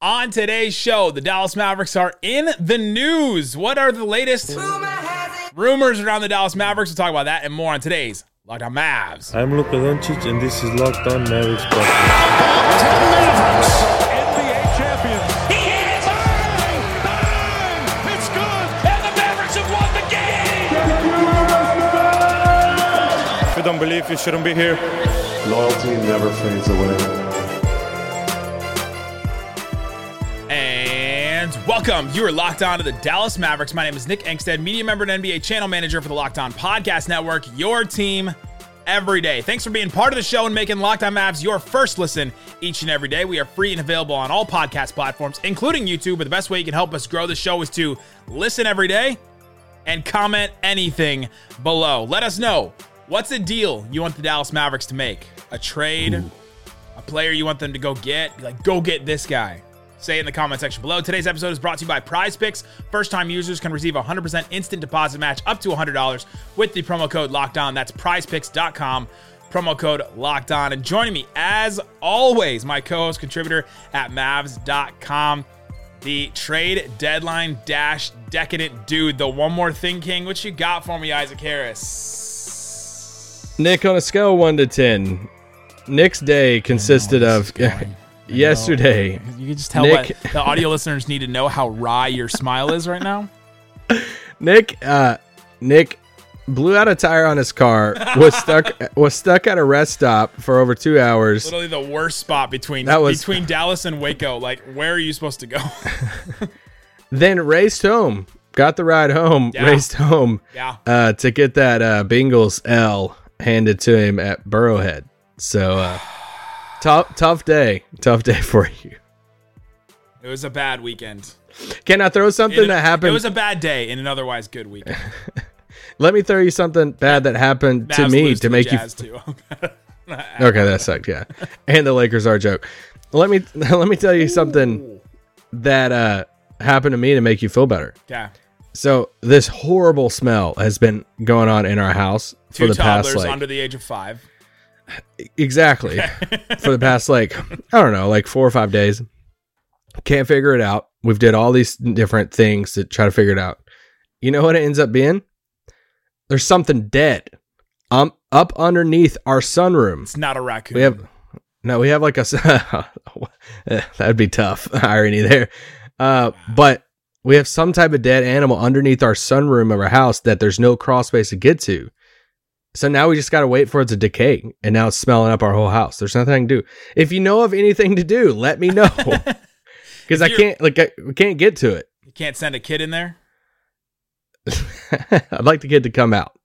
On today's show, the Dallas Mavericks are in the news. What are the latest rumors around the Dallas Mavericks? We'll talk about that and more on today's Locked On Mavs. I'm Luka Doncic, and this is Locked On Mavericks podcast. NBA champions. He hit it! Bang! Bang! It's good! And the Mavericks have won the game! If you don't believe, you shouldn't be here. Loyalty never fades away. Welcome. You are locked on to the Dallas Mavericks. My name is Nick Angstadt, media member and NBA channel manager for the Locked On Podcast Network, your team every day. Thanks for being part of the show and making Locked On Mavs your first listen each and every day. We are free and available on all podcast platforms, including YouTube. But the best way you can help us grow the show is to listen every day and comment anything below. Let us know what's a deal you want the Dallas Mavericks to make, a trade, a player you want them to go get. Like, go get this guy. Say it in the comment section below. Today's episode is brought to you by Prize Picks. First time users can receive a 100% instant deposit match up to $100 with the promo code locked on. That's prizepicks.com. Promo code locked on. And joining me, as always, my co host contributor at Mavs.com, the trade deadline dash decadent dude, the one more thing king. What you got for me, Isaac Harris? Nick, on a scale of one to ten, Nick's day consisted of yesterday. You can just tell Nick- what the audio listeners need to know how wry your smile is right now. Nick, uh, Nick blew out a tire on his car. Was stuck. was stuck at a rest stop for over two hours. Literally the worst spot between That was- between Dallas and Waco. Like, where are you supposed to go? Then raced home. Got the ride home. Yeah. Raced home. yeah. Uh, to get that uh, Bengals L handed to him at Burrowhead. So uh, tough, tough day. Tough day for you. It was a bad weekend. Can I throw something It- that happened? It was a bad day in an otherwise good weekend. Let me throw you something bad that happened to me lose to make you. Okay, that sucked. Yeah, and the Lakers are a joke. Let me let me tell you something that uh, happened to me to make you feel better. yeah. So this horrible smell has been going on in our house Two for the past toddlers like under the age of five. Exactly for the past like I don't know like four or five days. Can't figure it out. We've did all these different things to try to figure it out. You know what it ends up being? There's something dead. Um, up underneath our sunroom. It's not a raccoon. We have no, we have like a that'd be tough irony there. Uh, but we have some type of dead animal underneath our sunroom of our house that there's no crawl space to get to. So now we just got to wait for it to decay, and now it's smelling up our whole house. There's nothing I can do. If you know of anything to do, let me know, because I can't like I, we can't get to it. you can't send a kid in there. I'd like the kid to come out.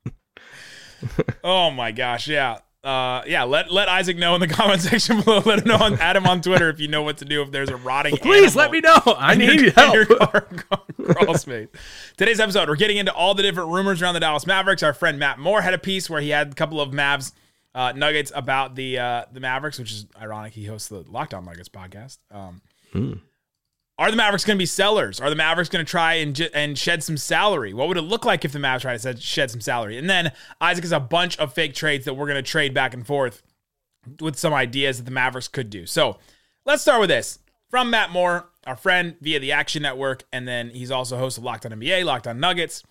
Oh my gosh, yeah. Uh, yeah, let let Isaac know in the comment section below. Let him know on add him on Twitter if you know what to do if there's a rotting. Please let me know. I in your- need in help. your car crawl space. Today's episode, we're getting into all the different rumors around the Dallas Mavericks. Our friend Matt Moore had a piece where he had a couple of Mavs uh, nuggets about the uh, the Mavericks, which is ironic. He hosts the Locked On Nuggets podcast. Um, Are the Mavericks going to be sellers? Are the Mavericks going to try and and shed some salary? What would it look like if the Mavs try to shed- shed some salary? And then Isaac has a bunch of fake trades that we're going to trade back and forth with some ideas that the Mavericks could do. So let's start with this from Matt Moore, our friend via the Action Network, and then he's also host of Locked On NBA, Locked On Nuggets.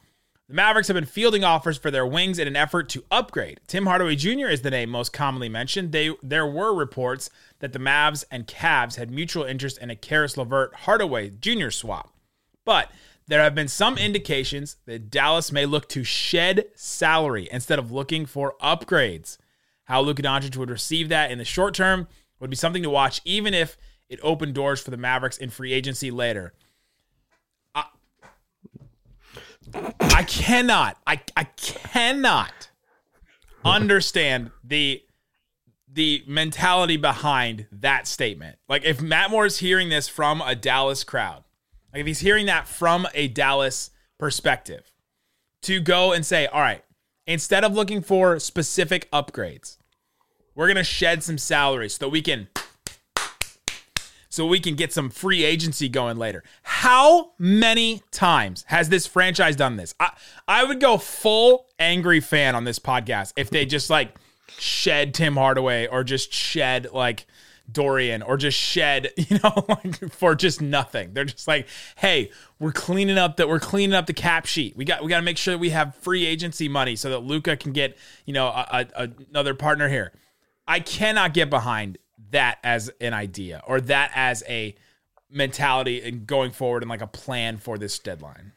The Mavericks have been fielding offers for their wings in an effort to upgrade. Tim Hardaway Jr. is the name most commonly mentioned. They there were reports that the Mavs and Cavs had mutual interest in a Caris LeVert Hardaway Jr. swap. But there have been some indications that Dallas may look to shed salary instead of looking for upgrades. How Luka Doncic would receive that in the short term would be something to watch, even if it opened doors for the Mavericks in free agency later. I, I cannot, I, I cannot understand the the mentality behind that statement. Like if Matt Moore is hearing this from a Dallas crowd, like if he's hearing that from a Dallas perspective, to go and say, all right, instead of looking for specific upgrades, we're gonna shed some salary so that we can so we can get some free agency going later. How many times has this franchise done this? I, I would go full angry fan on this podcast if they just like shed Tim Hardaway or just shed like Dorian or just shed, you know, like for just nothing. They're just like, hey, we're cleaning up that we're cleaning up the cap sheet. We got we got to make sure we have free agency money so that Luka can get you know a, a, another partner here. I cannot get behind that as an idea or that as a mentality and going forward and like a plan for this deadline.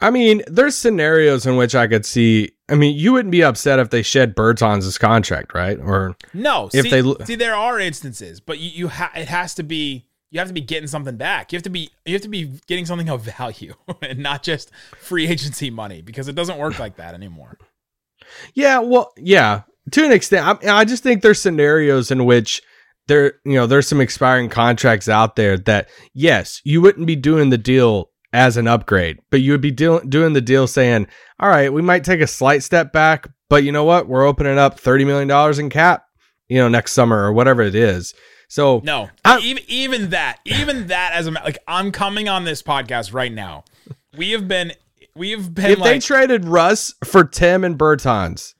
I mean, there's scenarios in which I could see. I mean, you wouldn't be upset if they shed Bertans' contract, right? Or No, If see, they see, there are instances, but you, you ha- it has to be you have to be getting something back. You have to be you have to be getting something of value and not just free agency money because it doesn't work like that anymore. Yeah, well, yeah, to an extent. I, I just think there's scenarios in which there, you know, there's some expiring contracts out there that, yes, you wouldn't be doing the deal as an upgrade, but you would be deal- doing the deal saying, all right, we might take a slight step back, but you know what? We're opening up $30 million in cap, you know, next summer or whatever it is. So, No, I- even even that, even that as a like I'm coming on this podcast right now. We have been we have been if they traded Russ for Tim and Bertans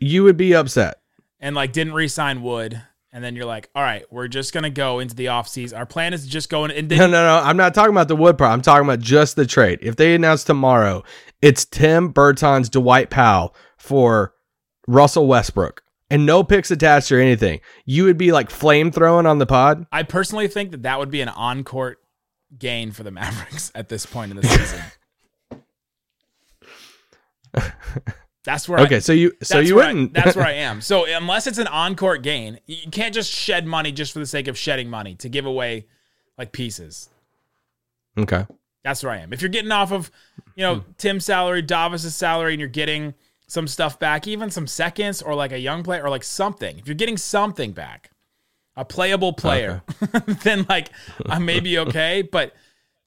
you would be upset. and like didn't re-sign Wood. And then you're like, all right, we're just gonna go into the offseason. Our plan is just go in and No, no, no. I'm not talking about the wood part. I'm talking about just the trade. If they announce tomorrow, it's Tim Bertans Dwight Powell for Russell Westbrook, and no picks attached or anything. You would be like flame throwing on the pod. I personally think that that would be an on-court gain for the Mavericks at this point in the season. That's where. Okay, I, so you so you wouldn't. that's where I am. So unless it's an on-court gain, you can't just shed money just for the sake of shedding money to give away like pieces. okay. That's where I am. If you're getting off of, you know, hmm. Tim's salary, Davis's salary, and you're getting some stuff back, even some seconds or like a young player or like something, if you're getting something back, a playable player, then like I may be okay. But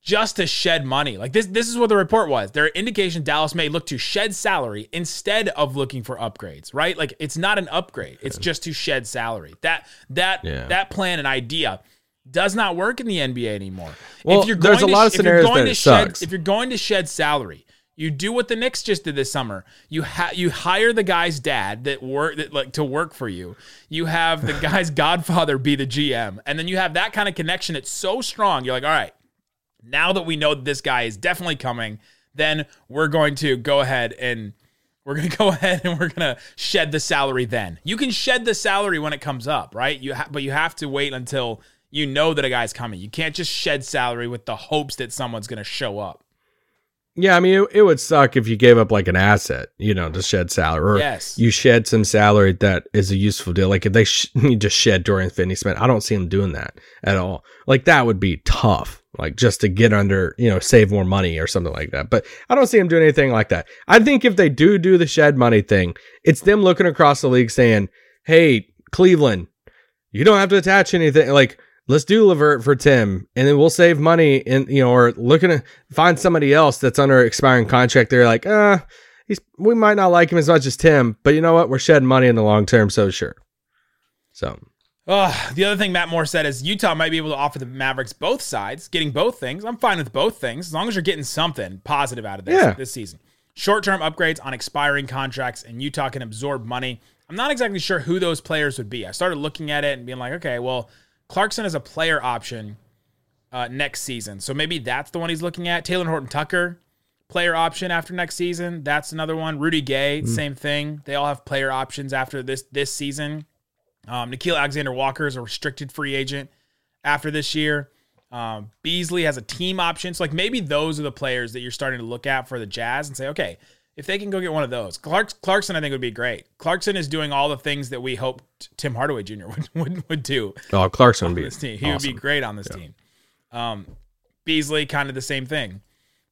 just to shed money, like this, this is what the report was. Their indication Dallas may look to shed salary instead of looking for upgrades, right? Like it's not an upgrade; it's just to shed salary. That that Yeah. that plan and idea does not work in the NBA anymore. Well, there's going a to lot of if you're scenarios going that to shed, sucks. If you're going to shed salary, you do what the Knicks just did this summer. You ha- you hire the guy's dad that work that like to work for you. You have the guy's godfather be the GM, and then you have that kind of connection. It's so strong. You're like, all right, now that we know that this guy is definitely coming, then we're going to go ahead and we're going to go ahead and we're going to shed the salary then. You can shed the salary when it comes up, right? You ha- but you have to wait until you know that a guy's coming. You can't just shed salary with the hopes that someone's going to show up. Yeah, I mean, it, it would suck if you gave up like an asset, you know, to shed salary, or Yes. you shed some salary that is a useful deal. Like if they sh- just shed Dorian Finney-Smith, I don't see them doing that at all. Like that would be tough, like just to get under, you know, save more money or something like that. But I don't see them doing anything like that. I think if they do do the shed money thing, it's them looking across the league saying, "Hey, Cleveland, you don't have to attach anything." Like let's do Levert for Tim, and then we'll save money. And you know, or looking to find somebody else that's under expiring contract. They're like, uh, he's we might not like him as much as Tim, but you know what? We're shedding money in the long term, so sure. So Oh, the other thing Matt Moore said is Utah might be able to offer the Mavericks both sides, getting both things. I'm fine with both things as long as you're getting something positive out of this Yeah. this season. Short term upgrades on expiring contracts, and Utah can absorb money. I'm not exactly sure who those players would be. I started looking at it and being like, okay, well, Clarkson is a player option uh, next season, so maybe that's the one he's looking at. Talen Horton Tucker, player option after next season. That's another one. Rudy Gay, same thing. They all have player options after this this season. Um, Nickeil Alexander Walker is a restricted free agent after this year. Um, Beasley has a team option. So, like, maybe those are the players that you're starting to look at for the Jazz and say, okay, if they can go get one of those, Clark, Clarkson, I think, would be great. Clarkson is doing all the things that we hoped Tim Hardaway Jr. would, would, would do oh, Clarkson would be this team. He would be great on this team. Um, Beasley, kind of the same thing.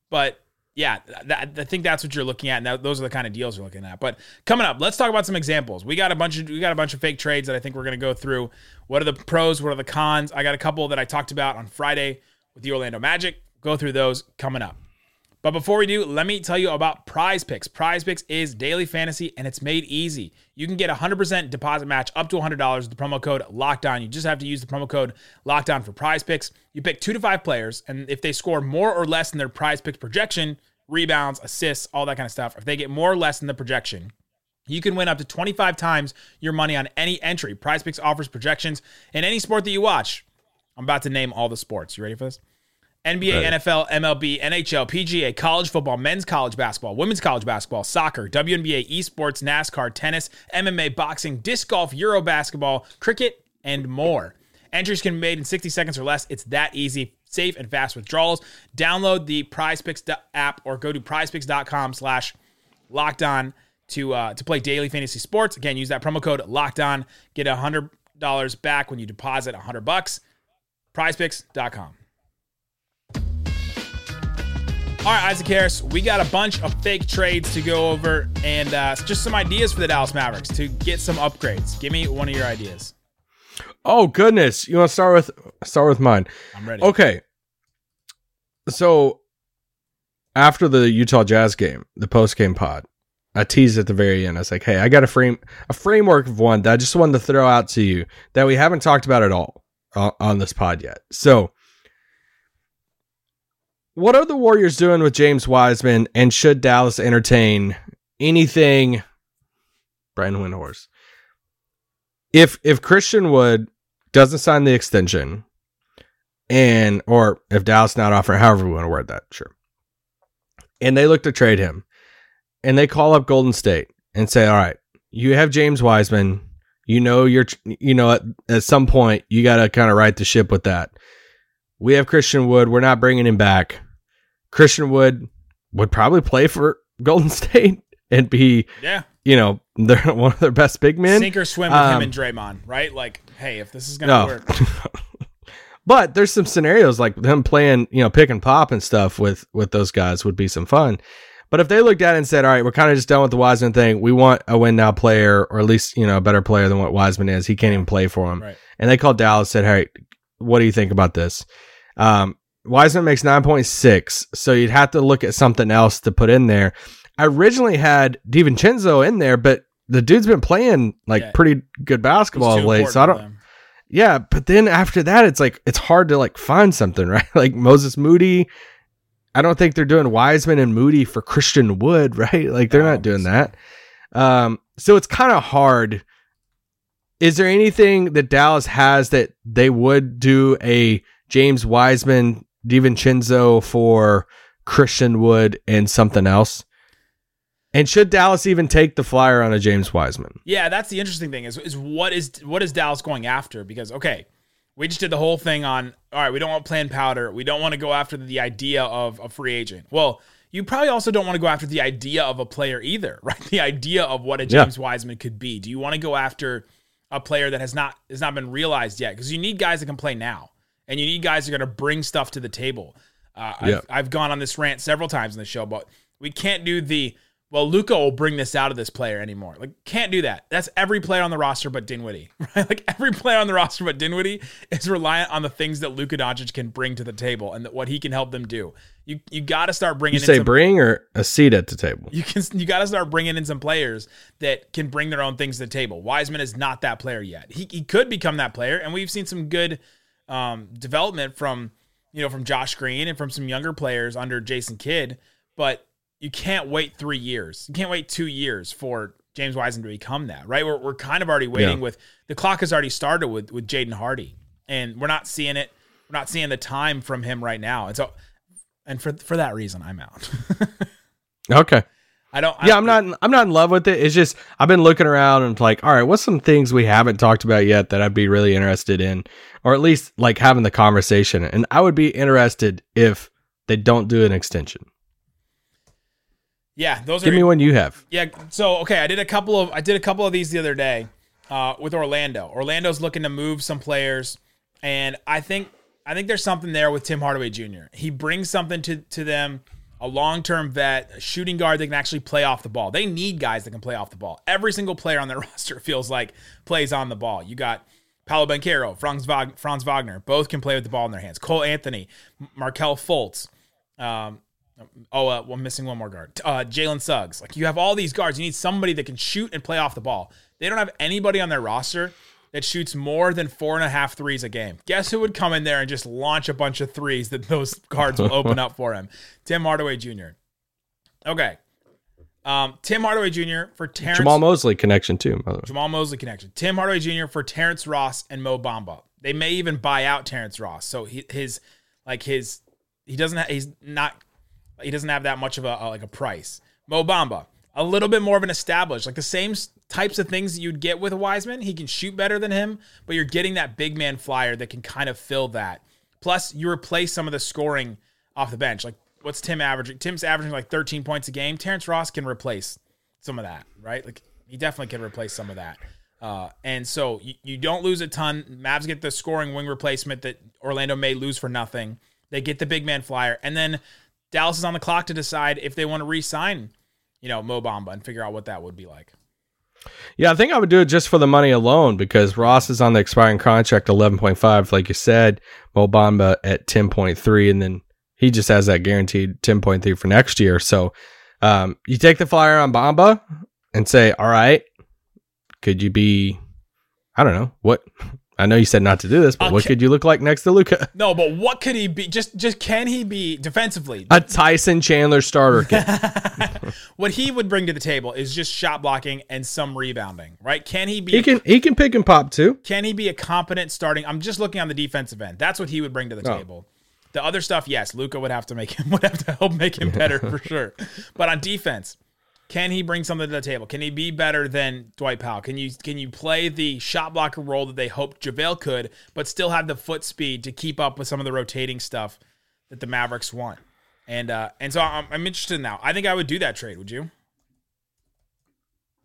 But yeah, I think that's what you're looking at. And those are the kind of deals you're looking at. But coming up, let's talk about some examples. We got a bunch of we got a bunch of fake trades that I think we're going to go through. What are the pros? What are the cons? I got a couple that I talked about on Friday with the Orlando Magic. Go through those coming up. But before we do, let me tell you about Prize Picks. Prize Picks is daily fantasy and it's made easy. You can get a 100% deposit match up to $100 with the promo code LOCKDOWN. You just have to use the promo code LOCKDOWN for Prize Picks. You pick two to five players, and if they score more or less than their Prize Picks projection, rebounds, assists, all that kind of stuff, if they get more or less than the projection, You can win up to 25 times your money on any entry. Prize Picks offers projections in any sport that you watch. I'm about to name all the sports. You ready for this? NBA. NFL, MLB, NHL, PGA, college football, men's college basketball, women's college basketball, soccer, WNBA, esports, NASCAR, tennis, MMA, boxing, disc golf, Euro basketball, cricket, and more. Entries can be made in 60 seconds or less. It's that easy, safe, and fast withdrawals. Download the PrizePicks app or go to prizepicks.com slash locked on to uh, to play daily fantasy sports. Again, use that promo code locked on. Get a hundred dollars back when you deposit a hundred bucks. Prizepicks.com. All right, Isaac Harris, we got a bunch of fake trades to go over and uh, just some ideas for the Dallas Mavericks to get some upgrades. Give me one of your ideas. Oh goodness, you want to start with start with mine? I'm ready. Okay. So after the Utah Jazz game, the post game pod, I teased at the very end. I was like, "Hey, I got a frame a framework of one that I just wanted to throw out to you that we haven't talked about at all on, on this pod yet." So, what are the Warriors doing with James Wiseman, and should Dallas entertain anything? Brian Windhorst. If if Christian Wood doesn't sign the extension, and or if Dallas not offering, however we want to word that, sure. And they look to trade him, and they call up Golden State and say, "All right, you have James Wiseman. You know you're, you know, at, at some point you got to kind of right the ship with that. We have Christian Wood. We're not bringing him back. Christian Wood would probably play for Golden State and be, Yeah. You know, they're one of their best big men. Sink or swim with him Um, and Draymond, right? Like, hey, if this is going No. to work. but there's some scenarios like them playing, you know, pick and pop and stuff with with those guys would be some fun. But if they looked at it and said, "All right, we're kind of just done with the Wiseman thing. We want a win now player, or at least you know a better player than what Wiseman is. He can't even play for him." Right. And they called Dallas, said, "Hey, what do you think about this?" Um, Wiseman makes nine point six, so you'd have to look at something else to put in there. I originally had DiVincenzo in there, but the dude's been playing like Yeah. pretty good basketball late, so I don't. Yeah, but then after that, it's like it's hard to like find something, right? Like Moses Moody. I don't think they're doing Wiseman and Moody for Christian Wood, right? Like they're No, not doing that. Um, so it's kind of hard. Is there anything that Dallas has that they would do a James Wiseman, DiVincenzo for Christian Wood and something else? And should Dallas even take the flyer on a James Wiseman? Yeah, that's the interesting thing is is what is what is Dallas going after? Because okay, we just did the whole thing on all right, we don't want Plan powder. We don't want to go after the idea of a free agent. Well, you probably also don't want to go after the idea of a player either, right? The idea of what a Yeah. James Wiseman could be. Do you want to go after a player that has not has not been realized yet? Because you need guys that can play now, and you need guys that are going to bring stuff to the table. Uh, Yeah. I've, I've gone on this rant several times in the show, but we can't do the well. Luka will bring this out of this player anymore. Like, can't do that. That's every player on the roster but Dinwiddie, right? Like every player on the roster but Dinwiddie is reliant on the things that Luka Doncic can bring to the table and that what he can help them do. You you got to start bringing You in say some, bring or a seat at the table? you can you got to start bringing in some players that can bring their own things to the table. Wiseman is not that player yet. He he could become that player, and we've seen some good um, development from you know from Josh Green and from some younger players under Jason Kidd. But you can't wait three years. You can't wait two years for James Wiseman to become that. Right? We're we're kind of already waiting Yeah. with the clock has already started with with Jaden Hardy, and we're not seeing it. We're not seeing the time from him right now, and so. And for for that reason, I'm out. Okay. I don't. I yeah, don't I'm not. I'm not in love with it. It's just I've been looking around and like, all right, what's some things we haven't talked about yet that I'd be really interested in, or at least like having the conversation. And I would be interested if they don't do an extension. Yeah, those Give are Give me one you have. Yeah. So okay, I did a couple of I did a couple of these the other day uh, with Orlando. Orlando's looking to move some players, and I think I think there's something there with Tim Hardaway Jr. He brings something to to them. A long term vet, a shooting guard that can actually play off the ball. They need guys that can play off the ball. Every single player on their roster feels like plays on the ball. You got Paolo Banchero, Franz, Wag- Franz Wagner, both can play with the ball in their hands. Cole Anthony, Markelle Fultz, um, Oh, uh, well, I'm missing one more guard. Uh, Jalen Suggs. Like you have all these guards. You need somebody that can shoot and play off the ball. They don't have anybody on their roster that shoots more than four and a half threes a game. Guess who would come in there and just launch a bunch of threes that those guards will open up for him? Tim Hardaway Jr. Okay. Um, Tim Hardaway Jr. for Terrence Jamahl Mosley connection too. By the way. Jamahl Mosley connection. Tim Hardaway Jr. for Terrence Ross and Mo Bamba. They may even buy out Terrence Ross. So he, his like his he doesn't ha- he's not he doesn't have that much of a, a like a price. Mo Bamba, a little bit more of an established, like the same types of things that you'd get with Wiseman. He can shoot better than him, but you're getting that big man flyer that can kind of fill that. Plus, you replace some of the scoring off the bench. Like what's Tim averaging? Tim's averaging like 13 points a game. Terrence Ross can replace some of that, right? Like he definitely can replace some of that. Uh, and so you, you don't lose a ton. Mavs get the scoring wing replacement that Orlando may lose for nothing. They get the big man flyer, and then Dallas is on the clock to decide if they want to re-sign, you know, Mo Bamba and figure out what that would be like. Yeah, I think I would do it just for the money alone because Ross is on the expiring contract, eleven point five, like you said. Mo Bamba at ten point three, and then he just has that guaranteed ten point three for next year. So, um, you take the flyer on Bamba and say, "All right, could you be? I don't know what." I know you said not to do this, but what could you look like next to Luka? No, but what could he be? Just, just can he be defensively? A Tyson Chandler starter what he would bring to the table is just shot blocking and some rebounding, right? Can he be? he can he can pick and pop too. Can he be a competent starting? I'm just looking on the defensive end. That's what he would bring to the Oh. table. The other stuff, yes, Luka would have to make him would have to help make him better for sure. But on defense, can he bring something to the table? Can he be better than Dwight Powell? Can you can you play the shot blocker role that they hoped JaVale could, but still have the foot speed to keep up with some of the rotating stuff that the Mavericks want? And uh, and so I'm, I'm interested now. I think I would do that trade. Would you?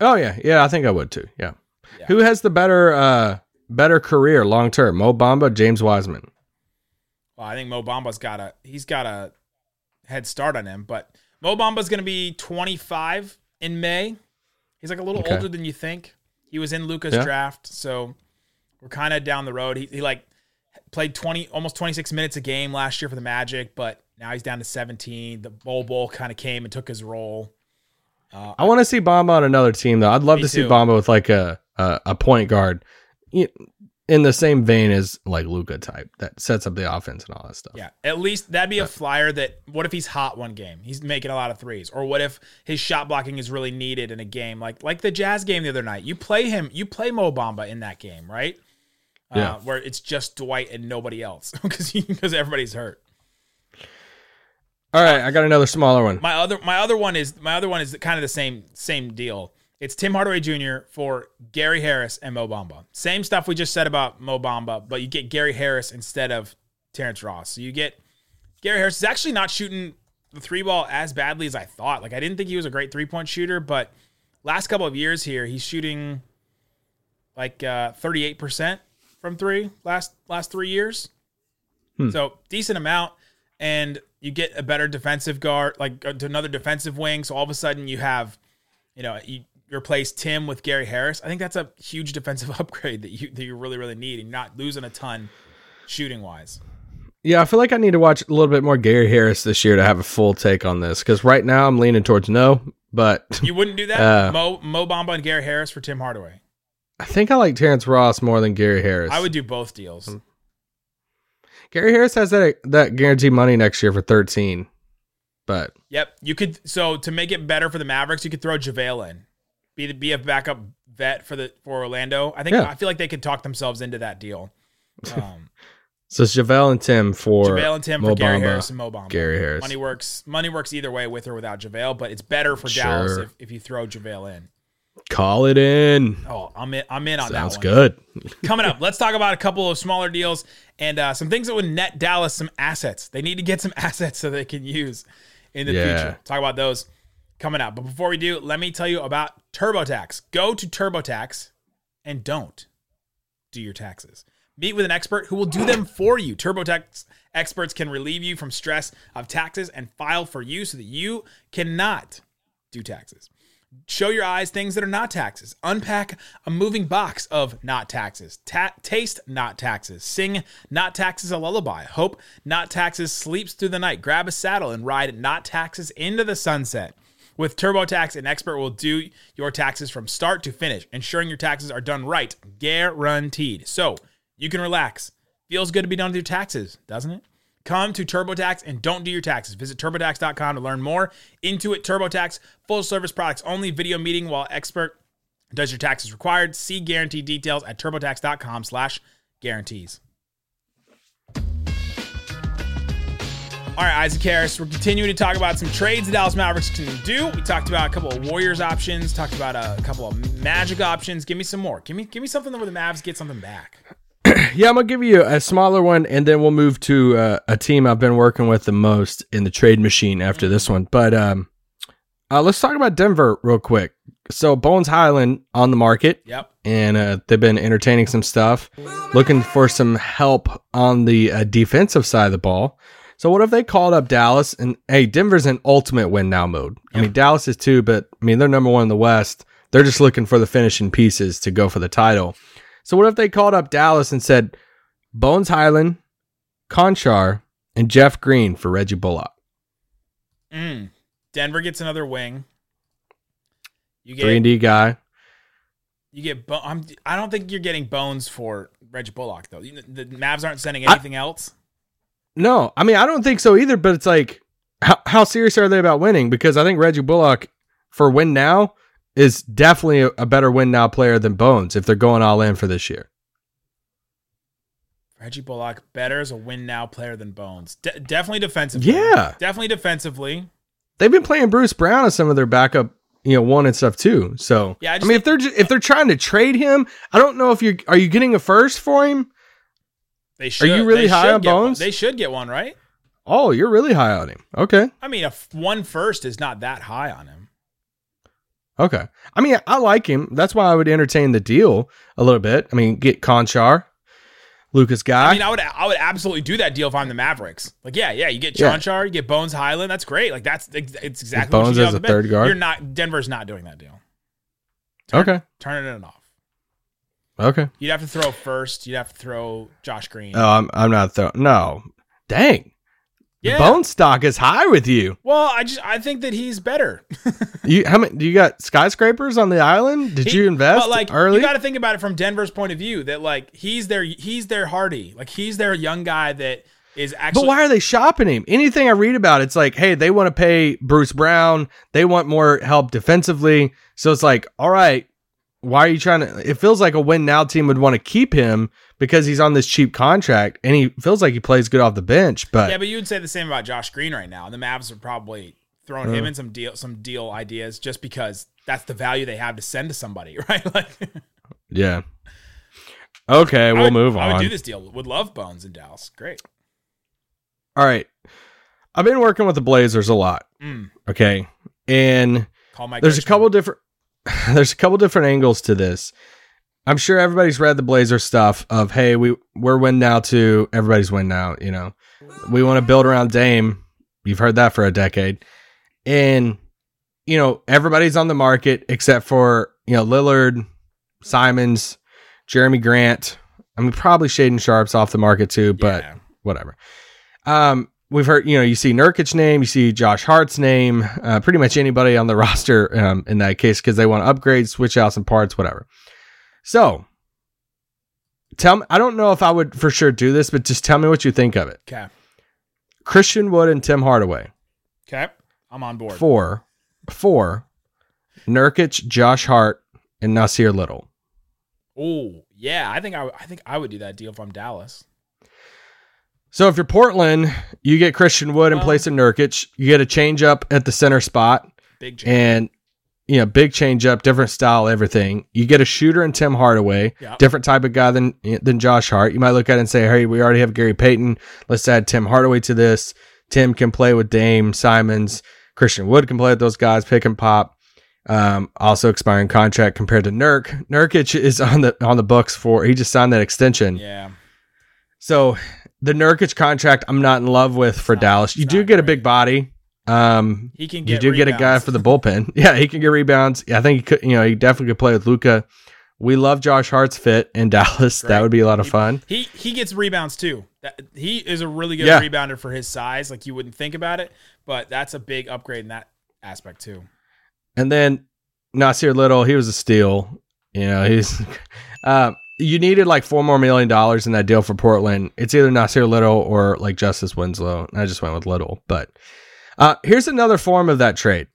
Oh yeah, yeah, I think I would too. Yeah. Who has the better uh better career long term? Mo Bamba, James Wiseman. Well, I think Mo Bamba's got a he's got a head start on him, but Mo Bamba's going to be 25 in May. He's like a little Okay. older than you think. He was in Luka's Yeah. draft, so we're kind of down the road. He, he like played 20 almost 26 minutes a game last year for the Magic, but now he's down to 17. The Bol Bol kind of came and took his role. Uh, I want to see Bamba on another team though. I'd love to see. Bamba with like a a, a point guard in the same vein as like Luka type that sets up the offense and all that stuff. Yeah, at least that'd be a flyer that what if he's hot one game? He's making a lot of threes. Or what if his shot blocking is really needed in a game like like the Jazz game the other night. You play him, you play Mo Bamba in that game, right? Yeah. Uh, where it's just Dwight and nobody else because because everybody's hurt. All right, I got another smaller one. My other my other one is my other one is kind of the same same deal. It's Tim Hardaway Jr. for Gary Harris and Mo Bamba. Same stuff we just said about Mo Bamba, but you get Gary Harris instead of Terrence Ross. So you get Gary Harris is actually not shooting the three ball as badly as I thought. Like I didn't think he was a great three point shooter, but last couple of years here, he's shooting like uh, 38% from three last last three years. So decent amount, and you get a better defensive guard, like uh, another defensive wing. So all of a sudden you have, you know, you replace Tim with Gary Harris. I think that's a huge defensive upgrade that you that you really really need, and not losing a ton shooting wise. Yeah, I feel like I need to watch a little bit more Gary Harris this year to have a full take on this because right now I'm leaning towards no, but You wouldn't do that, Uh, Mo Mo Bamba and Gary Harris for Tim Hardaway. I think I like Terrence Ross more than Gary Harris. I would do both deals. Gary Harris has that that guaranteed money next year for 13, but Yep. You could so to make it better for the Mavericks, you could throw JaVale in. Be the be a backup vet for the for Orlando. I think Yeah. I feel like they could talk themselves into that deal. Um so it's JaVale and Tim for JaVale and Tim Mo for Gary Bamba, Harris and Mo Bamba. Gary Harris. Money works money works either way with or without JaVale, but it's better for Dallas if, if you throw JaVale in. Call it in. Oh, I'm in I'm in on Sounds that one. good. Coming up, let's talk about a couple of smaller deals and uh, some things that would net Dallas some assets. They need to get some assets so they can use in the Yeah. future. Talk about those coming up. But before we do, let me tell you about TurboTax. Go to TurboTax and don't do your taxes. Meet with an expert who will do them for you. TurboTax experts can relieve you from stress of taxes and file for you so that you cannot do taxes. Show your eyes things that are not taxes. Unpack a moving box of not taxes. Ta- taste not taxes. Sing not taxes a lullaby. Hope not taxes sleeps through the night. Grab a saddle and ride not taxes into the sunset. With TurboTax, an expert will do your taxes from start to finish, ensuring your taxes are done right, guaranteed. So you can relax. Feels good to be done with your taxes, doesn't it? come to TurboTax and don't do your taxes. Visit turbotax.com to learn more. Intuit TurboTax, full service products only, video meeting while expert does your taxes required. See guarantee details at turbotax.com slash guarantees. All right, Isaac Harris, we're continuing to talk about some trades the Dallas Mavericks can do. We talked about a couple of Warriors options, talked about a couple of Magic options. Give me some more. Give me give me something where the Mavs get something back. Yeah, I'm gonna give you a smaller one, and then we'll move to uh, a team I've been working with the most in the trade machine after this one. But um, uh, let's talk about Denver real quick. So Bones Hyland on the market, Yep. and uh, they've been entertaining some stuff, looking for some help on the uh, defensive side of the ball. So what if they called up Dallas and hey, Denver's in ultimate win now mode. I mean Dallas is too, but I mean they're number one in the West. They're just looking for the finishing pieces to go for the title. So what if they called up Dallas and said Bones Hyland, Cancar, and Jeff Green for Reggie Bullock? Mm. Denver gets another wing. You get Three and D guy. you get Bo- I'm, I don't think you're getting bones for Reggie Bullock though. The Mavs aren't sending I- anything else. No, I mean I don't think so either. But it's like, how how serious are they about winning? Because I think Reggie Bullock for win now is definitely a, a better win now player than Bones if they're going all in for this year. Reggie Bullock better as a win now player than Bones. De- definitely defensively. Yeah. Definitely defensively. They've been playing Bruce Brown as some of their backup, you know, one and stuff too. So Yeah, I I, mean, if they're if they're trying to trade him, I don't know if you're are you getting a first for him? They should. you really high on get one. Bones? They should get one, right? Oh, you're really high on him. Okay. I mean, a f- one first is not that high on him. Okay. I mean, I like him. That's why I would entertain the deal a little bit. I mean, get Cancar, Lucas Guy. I mean, I would I would absolutely do that deal if I'm the Mavericks. Like, yeah, yeah, you get Yeah. You get Bones Hyland. That's great. Like, that's it's exactly Bones what you as a third guard? You're not Denver's not doing that deal. okay. Turning it off. Okay. You'd have to throw first. You'd have to throw Josh Green. Oh, I'm I'm not throwing. No. Dang. yeah. Bone stock is high with you. Well, I just I think that he's better. You how many? Do you got skyscrapers on the island? Did He- you invest But like early? you got to think about it from Denver's point of view that like he's their he's their Hardy. Like he's their young guy that is actually But why are they shopping him? Anything I read about, it's like, hey, they want to pay Bruce Brown. They want more help defensively. So it's like, all right, why are you trying to? It feels like a win now team would want to keep him because he's on this cheap contract and he feels like he plays good off the bench. But Yeah, but you would say the same about Josh Green right now. The Mavs are probably throwing him in some deal some deal ideas just because that's the value they have to send to somebody, right? Like yeah. Okay, we'll would- move on. I would do this deal. Would love Bones in Dallas. Great. All right. I've been working with the Blazers a lot. Mm. Okay. And there's a couple different there's a couple different angles to this. I'm sure everybody's read the Blazer stuff of hey, we we're win now too. Everybody's win now, you know. We want to build around Dame. You've heard that for a decade. And you know, everybody's on the market except for, you know, Lillard, Simons, Jerami Grant. I mean probably Shaedon Sharpe's off the market too, but Yeah. whatever. Um, we've heard, you know, you see Nurkic's name, you see Josh Hart's name, uh, pretty much anybody on the roster um, in that case because they want to upgrade, switch out some parts, whatever. So, tell me, I don't know if I would for sure do this, but just tell me what you think of it. Okay. Christian Wood and Tim Hardaway. Okay. I'm on board. Four, four, Nurkic, Josh Hart, and Nassir Little. Oh yeah, I think I, I think I would do that deal if I'm Dallas. So if you're Portland, you get Christian Wood in Well- place of Nurkic. You get a change up at the center spot. Big change. and you know, big change up, different style, everything. You get a shooter in Tim Hardaway, Yeah. different type of guy than than Josh Hart. You might look at it and say, "Hey, we already have Gary Payton. Let's add Tim Hardaway to this. Tim can play with Dame, Simons, Christian Wood can play with those guys, pick and pop." Um, also expiring contract compared to Nurk. Nurkic is on the on the books for he just signed that extension. yeah. So the Nurkic contract, I'm not in love with for Dallas. You do get a big body. Um, He can you do get a guy for the bullpen. Yeah, he can get rebounds. I think he could. You know, he definitely could play with Luka. We love Josh Hart's fit in Dallas. Great. That would be a lot of fun. He he gets rebounds too. That, he is a really good Yeah. rebounder for his size. Like you wouldn't think about it, but that's a big upgrade in that aspect too. And then Nassir Little, he was a steal. You know, he's. Um, you needed like four more million dollars in that deal for Portland. It's either Nassir Little or like Justice Winslow. I just went with Little. But uh, here's another form of that trade: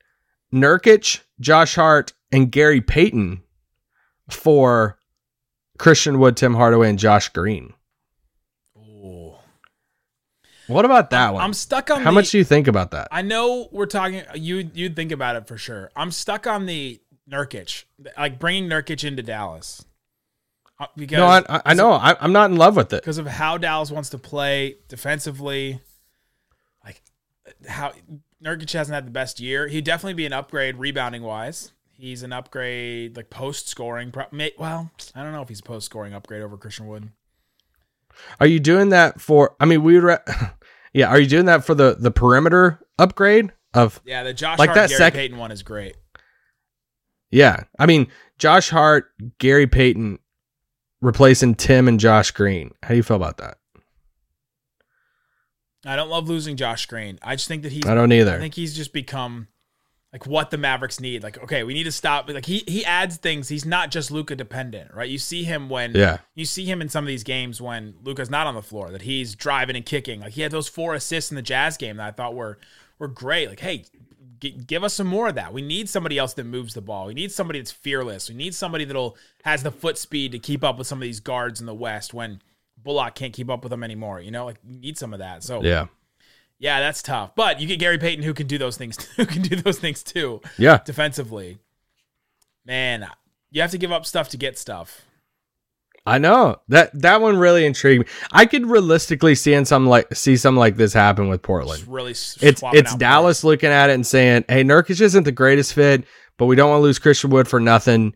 Nurkic, Josh Hart, and Gary Payton for Christian Wood, Tim Hardaway, and Josh Green. Ooh. What about that one? I'm stuck on How the- much do you think about that? I know we're talking. You you'd think about it for sure. I'm stuck on the Nurkic, like bringing Nurkic into Dallas, Uh, because No, I, I- know. I, I'm not in love with it. because of how Dallas wants to play defensively. Like how Nurkic hasn't had the best year. He'd definitely be an upgrade rebounding wise. He's an upgrade like post scoring. Well, I don't know if he's post scoring upgrade over Christian Wood. Are you doing that for? I mean, we. Re- yeah. Are you doing that for the the perimeter upgrade of? Yeah, the Josh Like Hart that Gary sec- Payton one is great. Yeah. I mean, Josh Hart, Gary Payton, replacing Tim and Josh Green. How do you feel about that? I don't love losing Josh Green. I just think that he's I don't either. I think he's just become like what the Mavericks need. Like, okay, we need to stop. Like he he adds things. He's not just Luka dependent, right? You see him when Yeah. you see him in some of these games when Luka's not on the floor, that he's driving and kicking. Like he had those four assists in the Jazz game that I thought were were great. Like, hey, give us some more of that. We need somebody else that moves the ball. We need somebody that's fearless. We need somebody that'll has the foot speed to keep up with some of these guards in the West when Bullock can't keep up with them anymore. You know, like you need some of that. So Yeah. yeah, that's tough. But you get Gary Payton who can do those things who can do those things too Yeah. defensively. Man, you have to give up stuff to get stuff. I know that that one really intrigued me. I could realistically see in some like see something like this happen with Portland. Just really It's it's Dallas looking at it and saying, "Hey, Nurkic isn't the greatest fit, but we don't want to lose Christian Wood for nothing."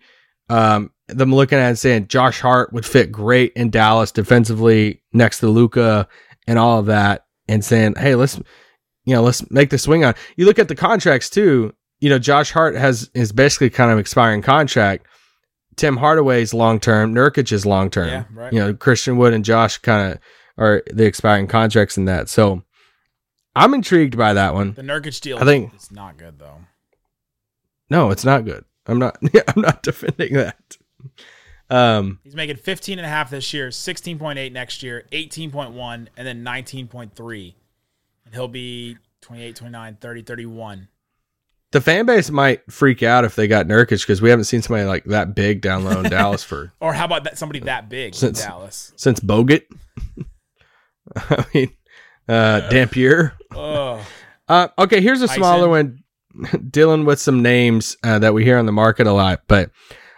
Um, them looking at it and saying Josh Hart would fit great in Dallas defensively next to Luka and all of that, and saying, "Hey, let's you know let's make the swing on." You look at the contracts too. You know, Josh Hart has is basically kind of expiring contract. Tim Hardaway's long term, Nurkic is long term. Yeah, right. You know, Christian Wood and Josh kind of are the expiring contracts in that. So I'm intrigued by that one. The Nurkic deal I think- it's not good though. No, it's not good. I'm not I'm not defending that. Um He's making 15 and a half this year, 16.8 next year, 18.1 and then 19.3. And he'll be 28, 29, 30, 31. The fan base might freak out if they got Nurkic because we haven't seen somebody like that big down low in Dallas for Or how about that somebody that big in Since- Dallas? since Bogut. I mean, uh, Dampier. Oh, Uh, okay, here's a smaller one, dealing with some names uh, that we hear on the market a lot. But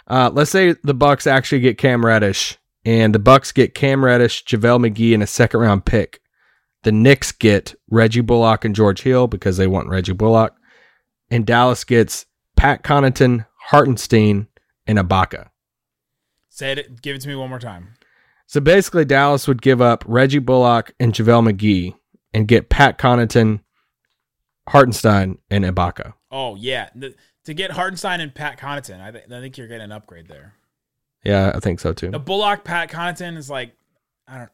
uh, let's say the Bucks actually get Cam Reddish, and the Bucks get Cam Reddish, JaVale McGee, and a second round pick. The Knicks get Reggie Bullock and George Hill because they want Reggie Bullock, and Dallas gets Pat Connaughton, Hartenstein, and Ibaka. say it give it to me one more time. So basically, Dallas would give up Reggie Bullock and JaVale McGee and get Pat Connaughton, Hartenstein, and Ibaka. Oh yeah, The- to get Hartenstein and Pat Connaughton, I, th- I think you're getting an upgrade there. Yeah, I think so too. The Bullock Pat Connaughton is like, I don't,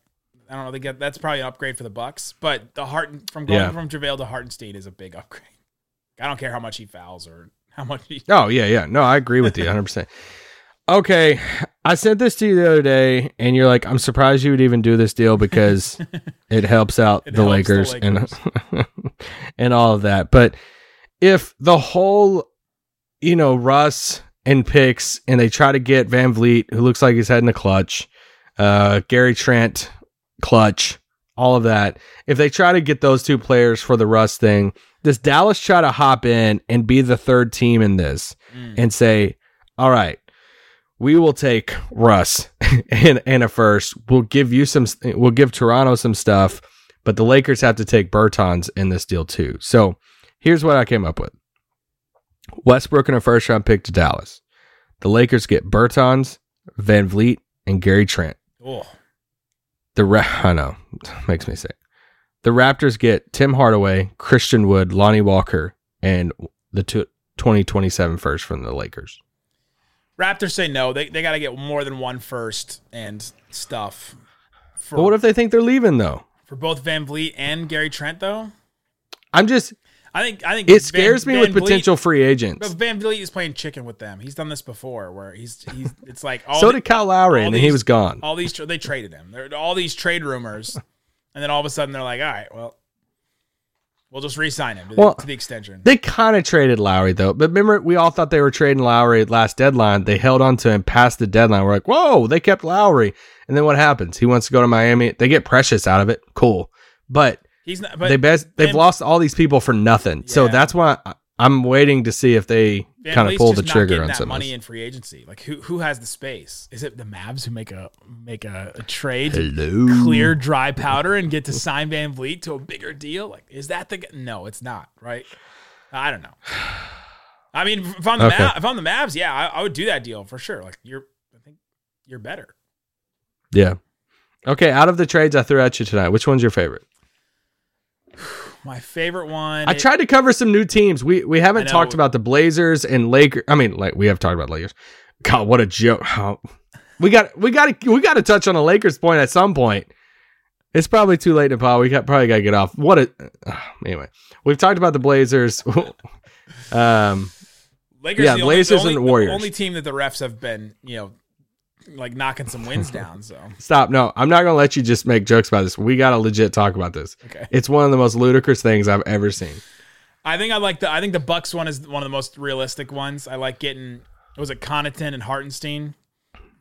I don't know. They get that's probably an upgrade for the Bucks, but the Hart from going Yeah. from JaVale to Hartenstein is a big upgrade. I don't care how much he fouls or how much he. Oh yeah, yeah. No, I agree with you 100. percent Okay, I sent this to you the other day, and you're like, "I'm surprised you would even do this deal because it helps out It the, helps the Lakers and and all of that." But if the whole, you know, Russ and picks, and they try to get VanVleet, who looks like he's heading a Klutch, uh, Gary Trent, Klutch, all of that. If they try to get those two players for the Russ thing, does Dallas try to hop in and be the third team in this Mm. and say, all right, we will take Russ and, and a first. We'll give you some, we'll give Toronto some stuff, but the Lakers have to take Bertans in this deal too. So here's what I came up with Westbrook and a first round pick to Dallas. The Lakers get Bertans, Van Vliet, and Gary Trent. Oh, The Ra- I know makes me sick. The Raptors get Tim Hardaway, Christian Wood, Lonnie Walker, and the two, 2027 first from the Lakers. Raptors say no. They they got to get more than one first and stuff. For, But what if they think they're leaving though? for both VanVleet and Gary Trent though? I'm just I think I think It scares Van- me with Vliet- potential free agents. But VanVleet is playing chicken with them. He's done this before, where he's he's it's like all So the- did Kyle Lowry, and then he was gone. All these they traded him. There all these trade rumors, and then all of a sudden they're like, all right, well, we'll just re-sign him to, Well, the, to the extension. They kind of traded Lowry though. But remember, we all thought they were trading Lowry at last deadline. They held on to him past the deadline. We're like, whoa, they kept Lowry. And then what happens? He wants to go to Miami. They get Precious out of it. Cool. But he's not. But they best they've lost all these people for nothing. So that's why I'm waiting to see if they kind of pull the trigger on that some money this. in free agency. Like who who has the space? Is it the Mavs who make a make a, a trade? Hello. clear dry powder and get to sign VanVleet to a bigger deal? Like, is that the? No, it's not. Right? I don't know. I mean, if I'm the Okay. Mav, if I'm the Mavs, yeah, I, I would do that deal for sure. Like, you're, I think you're better. Yeah. Okay, out of the trades I threw at you tonight, which one's your favorite? My favorite one. I tried to cover some new teams. We we haven't talked about the Blazers and Lakers. I mean, like we have talked about Lakers. God, what a joke! How- We got we got to we got to touch on a Lakers point at some point. It's probably too late to Paul. We got probably got to get off. What a anyway. We've talked about the Blazers. um, Lakers. yeah, the Blazers only, the and only, Warriors. The only team that the refs have been, you know, like knocking some wins down. So stop. No, I'm not gonna let you just make jokes about this. We got to legit talk about this. Okay. It's one of the most ludicrous things I've ever seen. I think I like the. I think the Bucks one is one of the most realistic ones. I like getting. Was it Connaughton and Hartenstein?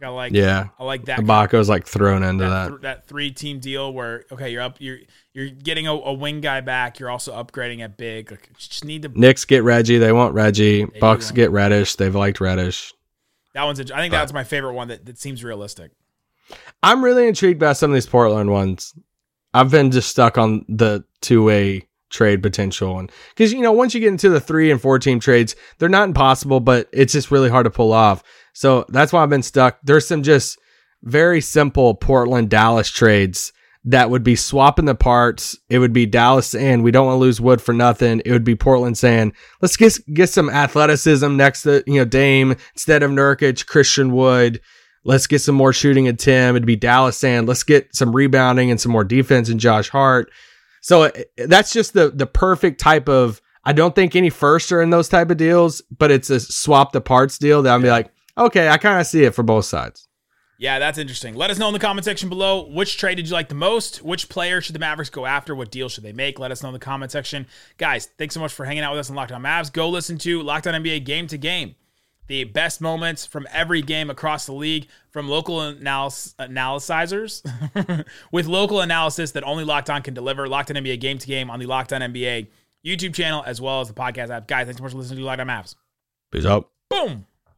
I like. Yeah. I like that. Ibaka's like thrown into that, that. th- that three team deal where okay you're up you're you're getting a, a wing guy back you're also upgrading at big like just need to Knicks get Reggie. They want Reggie. Bucks want- get Reddish. They've liked Reddish. That one's a, I think that's my favorite one that, that seems realistic I'm really intrigued by some of these Portland ones. I've been just stuck on the two way trade potential and because you know once you get into the three and four team trades, they're not impossible, but it's just really hard to pull off. So that's why I've been stuck. There's some just very simple Portland Dallas trades that would be swapping the parts. It would be Dallas saying we don't want to lose Wood for nothing. It would be Portland saying let's get get some athleticism next to you know Dame instead of Nurkic, Christian Wood. Let's get some more shooting at Tim. It'd be Dallas saying, let's get some rebounding and some more defense in Josh Hart. So uh, that's just the the perfect type of. I don't think any firsts are in those type of deals, but it's a swap the parts deal that I'd be like, okay, I kind of see it for both sides. Yeah that's interesting let us know in the comment section below which trade did you like the most which player should the Mavericks go after what deal should they make let us know in the comment section guys thanks so much for hanging out with us on Locked On Mavs go listen to Locked On NBA game to game the best moments from every game across the league from local analysis analyzers with local analysis that only Locked On can deliver. Locked On NBA game to game on the Locked On NBA YouTube channel as well as the podcast app. Guys, thanks so much for listening to Locked On Mavs. Peace out. Boom.